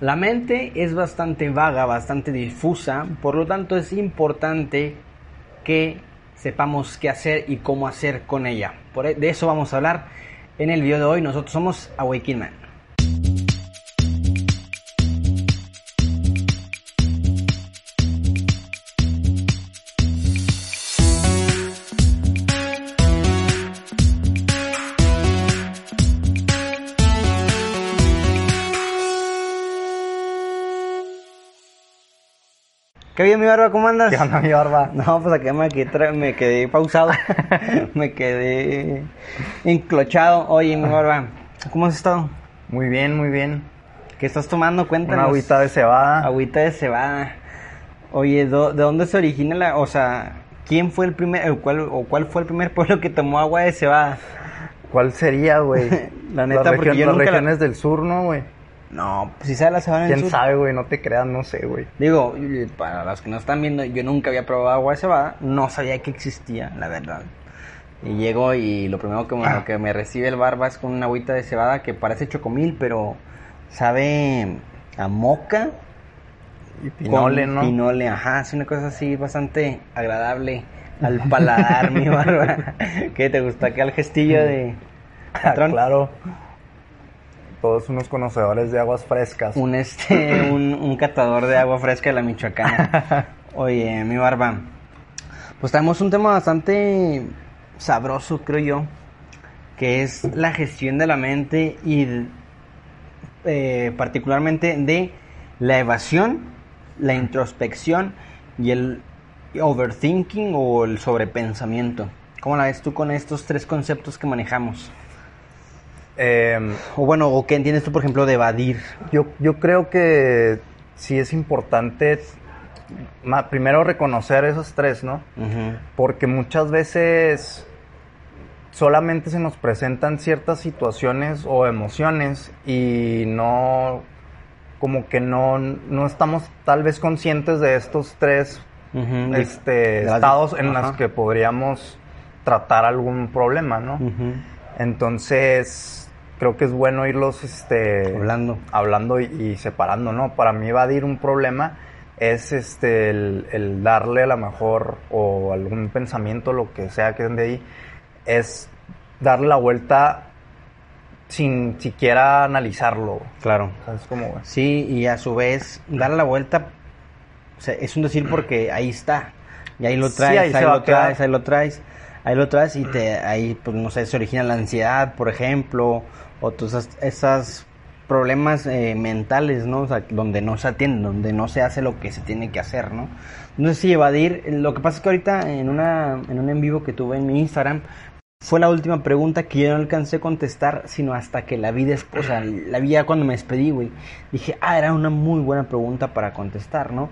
La mente es bastante vaga, bastante difusa, por lo tanto es importante que sepamos qué hacer y cómo hacer con ella. Por e, de eso vamos a hablar en el video de hoy. Nosotros somos Awakening Man. ¿Qué bien, mi barba? ¿Cómo andas? ¿Qué onda, mi barba? No, pues aquí me quedé, me quedé pausado. me quedé enclochado. Oye, mi barba, ¿cómo has estado? Muy bien, muy bien. ¿Qué estás tomando? Cuéntanos. Una agüita de cebada. Agüita de cebada. Oye, ¿de dónde se origina la...? O sea, ¿quién fue el primer... O cuál, o cuál fue el primer pueblo que tomó agua de cebada? ¿Cuál sería, güey? la neta, porque yo Las nunca la- regiones del sur, ¿no, güey? No, pues si sabe la cebada en el ¿Quién sabe, güey? No te creas, no sé, güey. Digo, para los que no están viendo, yo nunca había probado agua de cebada, no sabía que existía, la verdad. Y llego y lo primero que me, lo que me recibe el barba es con una agüita de cebada que parece chocomil, pero sabe a moca. Y pinole, ¿no? Pinole, ajá, es una cosa así bastante agradable al paladar, mi barba. ¿Qué te gusta acá el gestillo de Ah, patrón? claro. Todos unos conocedores de aguas frescas. un este un, un catador de agua fresca de la Michoacana. Oye, mi barba. Pues tenemos un tema bastante sabroso, creo yo, que es la gestión de la mente y eh, particularmente de la evasión, la introspección y el overthinking o el sobrepensamiento. ¿Cómo la ves tú con estos tres conceptos que manejamos? Eh, O bueno, o qué entiendes tú, por ejemplo, de evadir. yo, yo creo que sí es importante primero reconocer esos tres, ¿no? Porque muchas veces solamente se nos presentan ciertas situaciones o emociones y no, como que no, no estamos tal vez conscientes de estos tres este, estados en ajá. los que podríamos tratar algún problema, ¿no? Entonces, creo que es bueno irlos este, Hablando. hablando y, y separando, ¿no? Para mí evadir un problema es este el, el darle a la mejor o algún pensamiento, lo que sea que de ahí, es darle la vuelta sin siquiera analizarlo. Claro. ¿Sabes cómo? Sí, y a su vez, darle la vuelta o sea, es un decir porque ahí está. Y ahí lo Sí, traes, ahí ahí, lo a quedar. traes, ahí lo traes. Ahí lo traes y te, ahí, pues no sé, se origina la ansiedad, por ejemplo, o todos esas, esas problemas eh, mentales, ¿no? O sea, donde no se atiende, donde no se hace lo que se tiene que hacer, ¿no? No sé si evadir, lo que pasa es que ahorita en una, en un en vivo que tuve en mi Instagram, fue la última pregunta que yo no alcancé a contestar, sino hasta que la vi después, o sea, la vi ya cuando me despedí, güey. Dije, ah, era una muy buena pregunta para contestar, ¿no?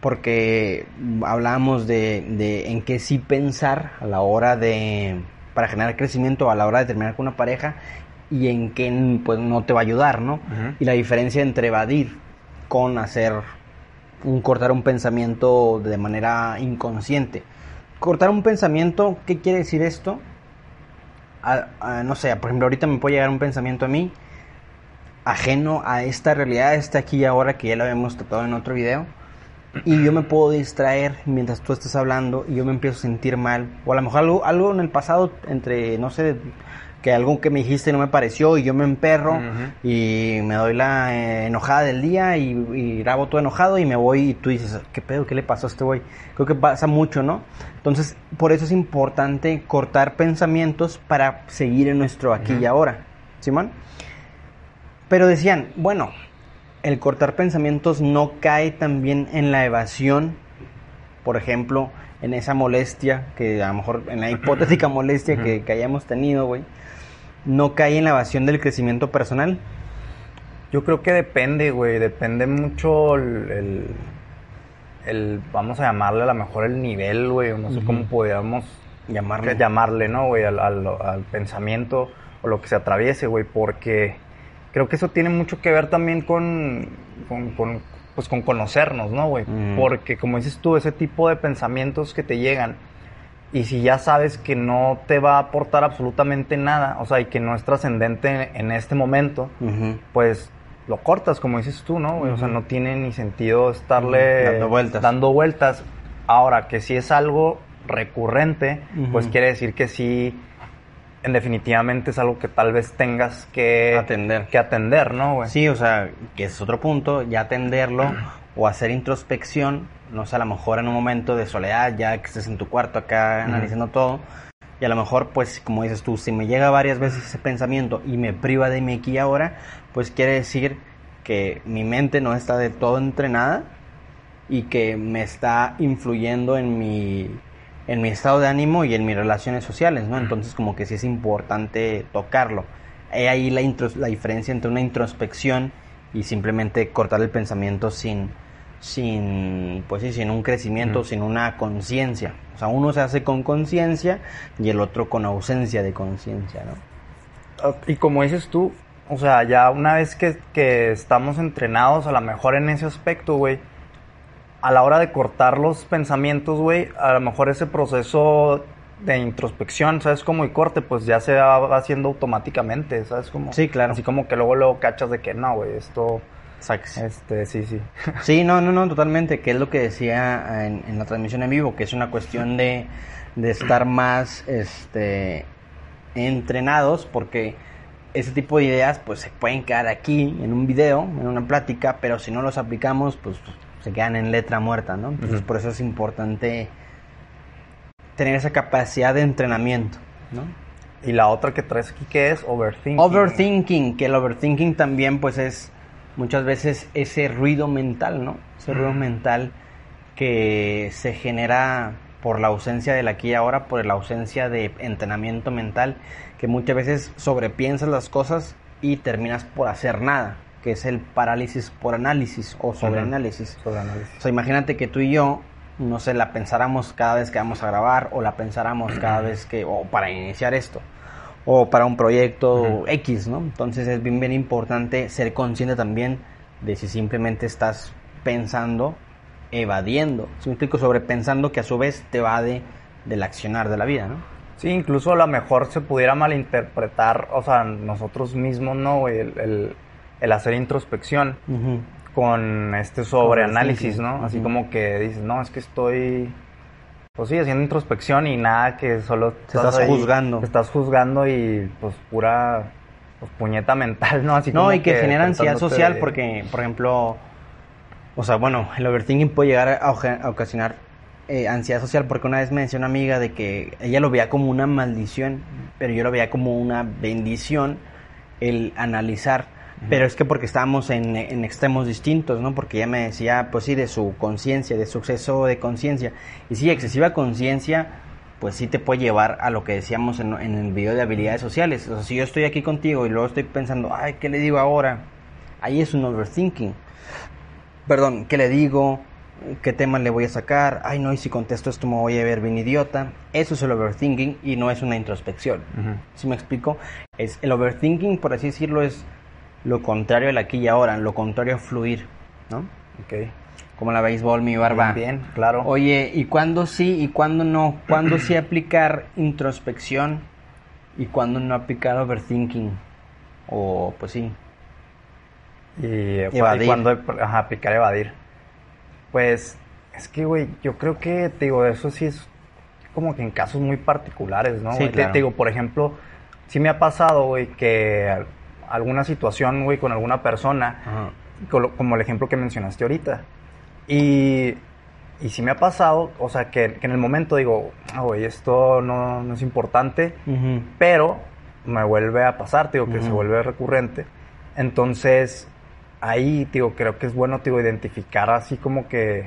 Porque hablábamos de, de en qué sí pensar a la hora de, para generar crecimiento, a la hora de terminar con una pareja, y en qué, pues, no te va a ayudar, ¿no? Y la diferencia entre evadir con hacer un cortar un pensamiento de manera inconsciente. Cortar un pensamiento, ¿qué quiere decir esto? A- a- no sé, por ejemplo, ahorita me puede llegar un pensamiento a mí ajeno a esta realidad, este aquí y ahora que ya lo habíamos tratado en otro video. Y yo me puedo distraer mientras tú estás hablando y yo me empiezo a sentir mal. O a lo mejor algo, algo en el pasado, entre, no sé, que algo que me dijiste no me pareció y yo me emperro y me doy la eh, enojada del día y, y grabo todo enojado y me voy y tú dices, ¿qué pedo? ¿Qué le pasó a este güey? Creo que pasa mucho, ¿no? Entonces, por eso es importante cortar pensamientos para seguir en nuestro aquí y ahora. ¿Simón? Pero decían, bueno, el cortar pensamientos no cae también en la evasión, por ejemplo, en esa molestia, que a lo mejor en la hipotética molestia que, que hayamos tenido, güey, no cae en la evasión del crecimiento personal. Yo creo que depende, güey. Depende mucho el, el, el- vamos a llamarle a lo mejor el nivel, güey. o No sé cómo podríamos Llamarle. llamarle, ¿no, güey? Al, al, al pensamiento o lo que se atraviese, güey. Porque creo que eso tiene mucho que ver también con, con, con, pues, con conocernos, ¿no, güey? Mm. Porque como dices tú, ese tipo de pensamientos que te llegan y si ya sabes que no te va a aportar absolutamente nada, o sea, y que no es trascendente en este momento, pues lo cortas, como dices tú, ¿no? güey? O sea, no tiene ni sentido estarle Dando vueltas. dando vueltas. Ahora, que si es algo recurrente, pues quiere decir que sí, en definitivamente es algo que tal vez tengas que Atender. que atender ¿no, güey? Sí, o sea, que es otro punto, ya atenderlo o hacer introspección, no sé, a lo mejor en un momento de soledad, ya que estés en tu cuarto acá analizando todo, y a lo mejor, pues, como dices tú, si me llega varias veces ese pensamiento y me priva de mi aquí ahora, pues quiere decir que mi mente no está del todo entrenada y que me está influyendo en mi en mi estado de ánimo y en mis relaciones sociales, ¿no? Entonces como que sí es importante tocarlo. He ahí la, intros- la diferencia entre una introspección y simplemente cortar el pensamiento sin, sin, pues sí, sin un crecimiento, sin una conciencia. O sea, uno se hace con conciencia y el otro con ausencia de conciencia, ¿no? Y como dices tú, o sea, ya una vez que, que estamos entrenados, a lo mejor en ese aspecto, güey, a la hora de cortar los pensamientos, güey, a lo mejor ese proceso de introspección, ¿sabes? Como y corte, pues ya se va haciendo automáticamente, ¿sabes? Como, Sí, claro. Así como que luego, luego cachas de que no, güey, esto, Sax. este, sí, sí. Sí, no, no, no, totalmente, que es lo que decía en, en la transmisión en vivo, que es una cuestión de, de estar más este, entrenados, porque ese tipo de ideas pues se pueden quedar aquí en un video, en una plática, pero si no los aplicamos pues se quedan en letra muerta, ¿no? Entonces por eso es importante tener esa capacidad de entrenamiento, ¿no? Y la otra que traes aquí, que es overthinking. Overthinking, que el overthinking también pues es muchas veces ese ruido mental, ¿no? Ese ruido mental que se genera por la ausencia del aquí y ahora, por la ausencia de entrenamiento mental, que muchas veces sobrepiensas las cosas y terminas por hacer nada, que es el parálisis por análisis o sobreanálisis. Sobre análisis. O sea, imagínate que tú y yo, no sé, la pensáramos cada vez que vamos a grabar, o la pensáramos cada vez que, o para iniciar esto, o para un proyecto Ujú. X, ¿no? Entonces es bien, bien importante ser consciente también de si simplemente estás pensando, evadiendo. Si me explico, sobrepensando que a su vez te evade del accionar de la vida, ¿no? Sí, incluso a lo mejor se pudiera malinterpretar, o sea, nosotros mismos, ¿no? El, el, el hacer introspección con este sobreanálisis. ¿no? Así como que dices, no, es que estoy, pues sí, haciendo introspección y nada, que solo Te estás juzgando. Te estás juzgando y pues pura, pues puñeta mental, ¿no? Así No, como y que, genera ansiedad social de- porque, por ejemplo, o sea, bueno, el overthinking puede llegar a ocasionar eh, ansiedad social porque una vez me decía una amiga de que ella lo veía como una maldición, pero yo lo veía como una bendición el analizar. Pero es que porque estábamos en, en extremos distintos, ¿no? Porque ella me decía, pues sí, de su conciencia, de su exceso de conciencia. Y sí, excesiva conciencia, pues sí te puede llevar a lo que decíamos en, en el video de habilidades sociales. O sea, si yo estoy aquí contigo y luego estoy pensando, ay, ¿qué le digo ahora? Ahí es un overthinking. Perdón, ¿qué le digo? ¿Qué tema le voy a sacar? Ay, no, y si contesto esto me voy a ver bien idiota. Eso es el overthinking y no es una introspección. Ujú. ¿Sí me explico? Es, el overthinking, por así decirlo, es lo contrario al aquí y ahora, lo contrario a fluir, ¿no? Ok. Como la béisbol, mi barba. Bien, claro. Oye, ¿y cuándo sí y cuándo no? ¿Cuándo sí aplicar introspección y cuándo no aplicar overthinking? O, pues sí. Y Evadir. cuando ajá, aplicar evadir. Pues es que, güey, yo creo que, te digo, eso sí es como que en casos muy particulares, ¿no? Sí? Te- claro. Te, digo, por ejemplo, sí me ha pasado, güey, que alguna situación, güey, con alguna persona, con como el ejemplo que mencionaste ahorita. Y, y sí me ha pasado, o sea, que, que en el momento digo, ah, güey, esto no, no es importante, Ujú. pero me vuelve a pasar, digo, que se Ujú. vuelve recurrente. Entonces, ahí, digo, creo que es bueno, digo, identificar así como que...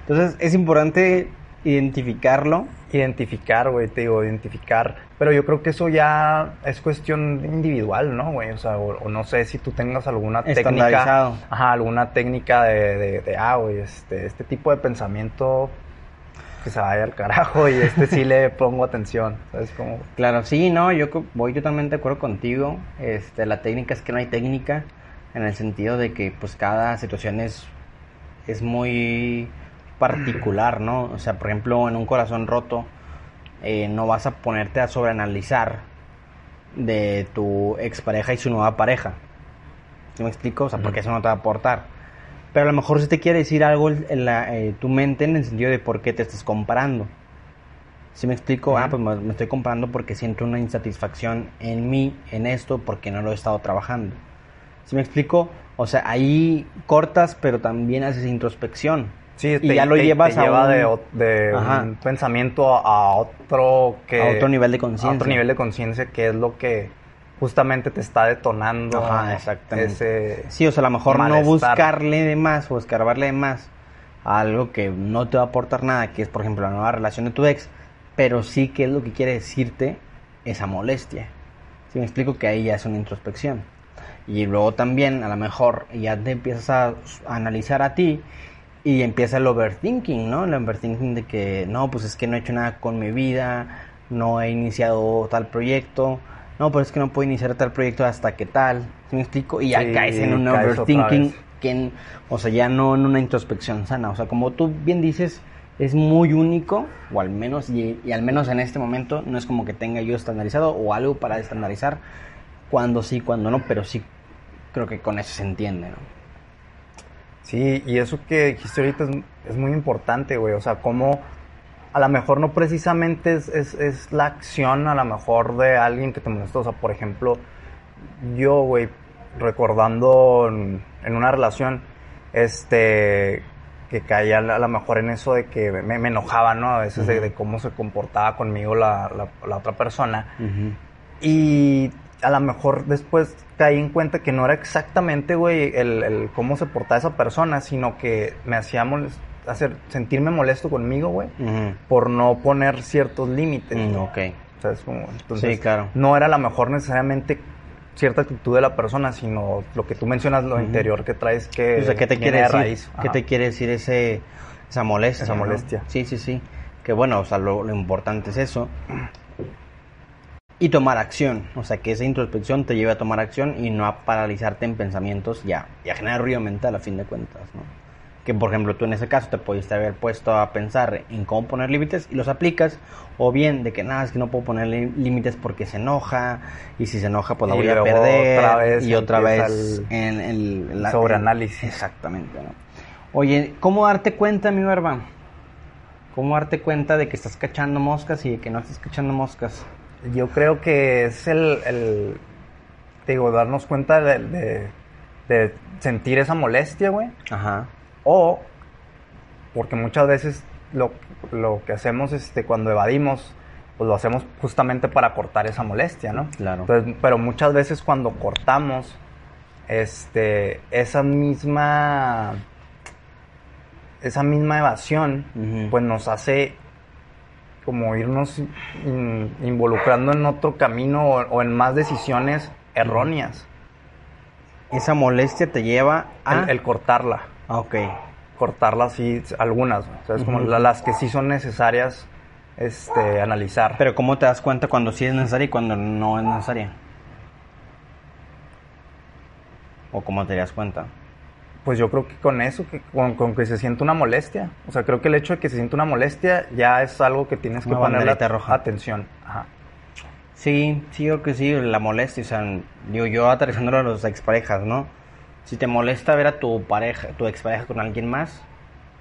Entonces, es importante identificarlo. Identificar, güey, te digo, identificar. Pero yo creo que eso ya es cuestión individual, ¿no, güey? O sea, o, o no sé si tú tengas alguna técnica... Ajá, alguna técnica de, de, de, ah, güey, este, este tipo de pensamiento que se vaya al carajo y este sí le pongo atención, ¿sabes? Como... Claro, sí, no, yo voy totalmente de acuerdo contigo. Este, la técnica es que no hay técnica en el sentido de que pues cada situación es, es muy particular, ¿no? O sea, por ejemplo, en un corazón roto eh, no vas a ponerte a sobreanalizar de tu expareja y su nueva pareja. ¿Sí me explico? O sea, porque eso no te va a aportar. Pero a lo mejor si te quiere decir algo en la, eh, tu mente en el sentido de por qué te estás comparando. ¿Sí me explico? Ah, pues me, me estoy comparando porque siento una insatisfacción en mí, en esto, porque no lo he estado trabajando. ¿Sí me explico? O sea, ahí cortas, pero también haces introspección. Sí, y te- ya lo te- llevas te a lleva un- de, de un pensamiento a, a otro que A otro nivel de a conciencia. otro nivel de conciencia que es lo que justamente te está detonando Ajá, exactamente. ese Sí, o sea, a lo mejor no malestar. buscarle de más o escarbarle de más a algo que no te va a aportar nada, que es, por ejemplo, la nueva relación de tu ex, pero sí que es lo que quiere decirte esa molestia. Si me explico que ahí ya es una introspección. Y luego también, a lo mejor, ya te empiezas a, a analizar a ti y empieza el overthinking, ¿no? El overthinking de que, no, pues es que no he hecho nada con mi vida, no he iniciado tal proyecto, no, pero es que no puedo iniciar tal proyecto hasta que tal, ¿sí me explico? Y ya Sí, caes en un overthinking, vez. que en- o sea, ya no en una introspección sana, o sea, como tú bien dices, es muy único, o al menos, y, y al menos en este momento, no es como que tenga yo estandarizado o algo para estandarizar, cuando sí, cuando no, pero sí creo que con eso se entiende, ¿no? Sí, y eso que dijiste ahorita es, es muy importante, güey. O sea, cómo a lo mejor no precisamente es, es, es la acción, a lo mejor de alguien que te molestó. O sea, por ejemplo, yo, güey, recordando en, en una relación, este, que caía a lo mejor en eso de que me, me enojaba, ¿no? A veces de, cómo se comportaba conmigo la, la, la otra persona. Ujú. Y a lo mejor después caí en cuenta que no era exactamente, güey, el, el cómo se portaba esa persona, sino que me hacía molest- hacer, sentirme molesto conmigo, güey, por no poner ciertos límites. Mm, ok. O sea, es como, entonces, Sí, claro. no era a lo mejor necesariamente cierta actitud de la persona, sino lo que tú mencionas, lo interior que traes que O sea, ¿qué te quiere de decir? raíz. ¿Qué te quiere decir ese, esa molestia? Esa no? molestia. Sí, sí, sí. Que bueno, o sea, lo, lo importante es eso. Y tomar acción. O sea, que esa introspección te lleve a tomar acción y no a paralizarte en pensamientos ya, y a generar ruido mental a fin de cuentas, ¿no? Que por ejemplo tú en ese caso te pudiste haber puesto a pensar en cómo poner límites y los aplicas, o bien de que nada, es que no puedo poner lí- límites porque se enoja, y si se enoja pues la Y voy a perder, otra vez y otra vez el en el la- sobreanálisis. Exactamente, ¿no? Oye, ¿cómo darte cuenta, mi barba? ¿Cómo darte cuenta de que estás cachando moscas y de que no estás cachando moscas? Yo creo que es el, el digo, darnos cuenta de, de- de sentir esa molestia, güey. Ajá. O, porque muchas veces lo, lo que hacemos este, cuando evadimos, pues lo hacemos justamente para cortar esa molestia, ¿no? Claro. Entonces, pero muchas veces cuando cortamos, este, esa misma, esa misma evasión, pues nos hace como irnos in- involucrando en otro camino o, o en más decisiones erróneas. Esa molestia te lleva a... El, el cortarla. Ah, ok. cortarla así, algunas, o sea, es como la- las que sí son necesarias este, analizar. Pero ¿cómo te das cuenta cuando sí es necesaria y cuando no es necesaria? ¿O cómo te das cuenta? Pues yo creo que con eso, que con, con que se siente una molestia, o sea, creo que el hecho de que se siente una molestia ya es algo que tienes que Una ponerle roja. atención. Ajá. Sí, sí, creo que sí, la molestia, o sea, digo yo aterrizándolo a los exparejas, ¿no? Si te molesta ver a tu pareja, tu expareja con alguien más,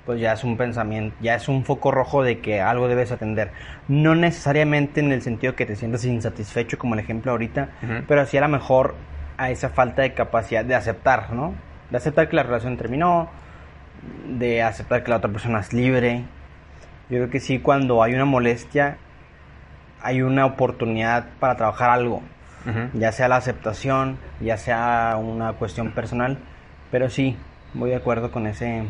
pues ya es un pensamiento, ya es un foco rojo de que algo debes atender. No necesariamente en el sentido que te sientas insatisfecho, como el ejemplo ahorita, pero sí a lo mejor a esa falta de capacidad de aceptar, ¿no? De aceptar que la relación terminó, de aceptar que la otra persona es libre. Yo creo que sí, cuando hay una molestia, hay una oportunidad para trabajar algo, ya sea la aceptación, ya sea una cuestión personal, pero sí, voy de acuerdo con ese...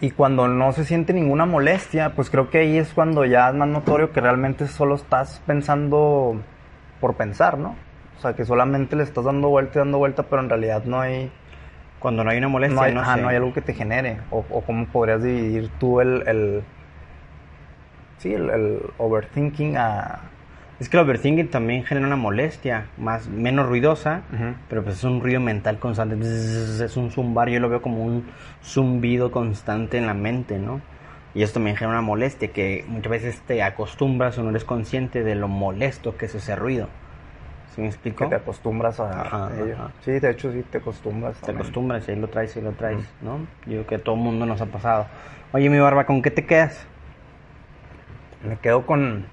Y cuando no se siente ninguna molestia, pues creo que ahí es cuando ya es más notorio que realmente solo estás pensando por pensar, ¿no? O sea, que solamente le estás dando vuelta y dando vuelta, pero en realidad no hay, Cuando no hay una molestia, no hay, no, ajá, sé. no hay algo que te genere. O, o cómo podrías dividir tú el, el sí, el, el overthinking a... Es que el overthinking también genera una molestia, más menos ruidosa, Ujú. pero pues es un ruido mental constante, es un zumbar, yo lo veo como un zumbido constante en la mente, ¿no? Y eso también genera una molestia, que muchas veces te acostumbras o no eres consciente de lo molesto que es ese ruido. ¿Sí me explico? Que te acostumbras a Ajá, ello. ajá. Sí, de hecho sí te acostumbras. Te también. acostumbras y ahí lo traes y lo traes, ¿no? Yo creo que a todo mundo nos ha pasado. Oye, mi barba, ¿con qué te quedas? Me quedo con,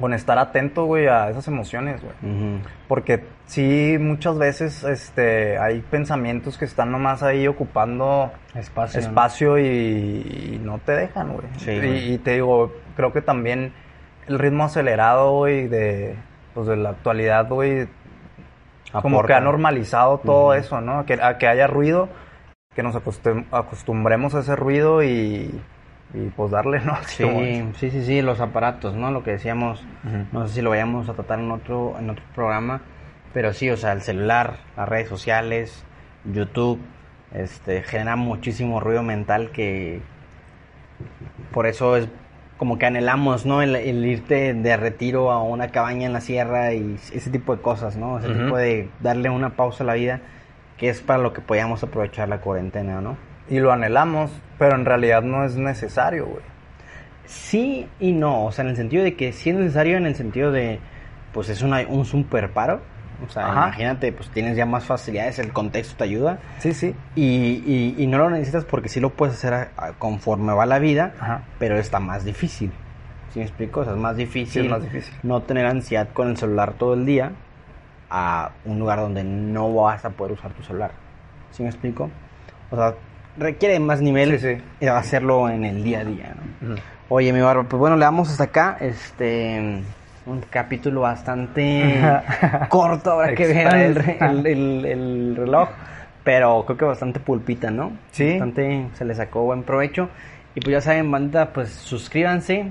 con estar atento, güey, a esas emociones, güey. Ujú. Porque sí, muchas veces este, hay pensamientos que están nomás ahí ocupando Espacio. ¿no? espacio y, y no te dejan, güey. Sí, y, y te digo, creo que también el ritmo acelerado, güey, de, pues, de la actualidad, güey, como que ha normalizado todo eso, ¿no? Que, a que haya ruido, que nos acostum- acostumbremos a ese ruido y, y pues darle, ¿no? Sí, sí, sí, sí, los aparatos, ¿no? Lo que decíamos, no sé si lo vayamos a tratar en otro, en otro programa, pero sí, o sea, el celular, las redes sociales, YouTube, este, genera muchísimo ruido mental que por eso es como que anhelamos, ¿no? El, el irte de retiro a una cabaña en la sierra y ese tipo de cosas, ¿no? Ese tipo de darle una pausa a la vida, que es para lo que podíamos aprovechar la cuarentena, ¿no? Y lo anhelamos, pero en realidad no es necesario, güey. Sí y no, o sea, en el sentido de que sí es necesario, en el sentido de, pues es una, un super paro. O sea, Ajá. imagínate, pues tienes ya más facilidades, el contexto te ayuda. Sí, sí. Y, y, y no lo necesitas porque sí lo puedes hacer a- a- conforme va la vida, Ajá. pero está más difícil. ¿Sí me explico? O sea, es más difícil, Sí, es más difícil. no tener ansiedad con el celular todo el día a un lugar donde no vas a poder usar tu celular. ¿Sí me explico? O sea, requiere más nivel Sí, sí. hacerlo en el día a día, ¿no? Oye, mi barba, pues bueno, le damos hasta acá. Este. Un capítulo bastante corto, habrá que ver el, re- el- el- el reloj. Pero creo que bastante pulpita, ¿no? Sí. Bastante se le sacó buen provecho. Y pues ya saben, banda, pues suscríbanse.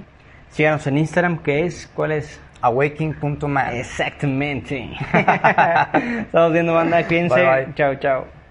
Síganos en Instagram, que es, ¿cuál es? Awaking.man. Exactamente. Estamos viendo, banda, cuídense. Bye, bye. Chao, chao.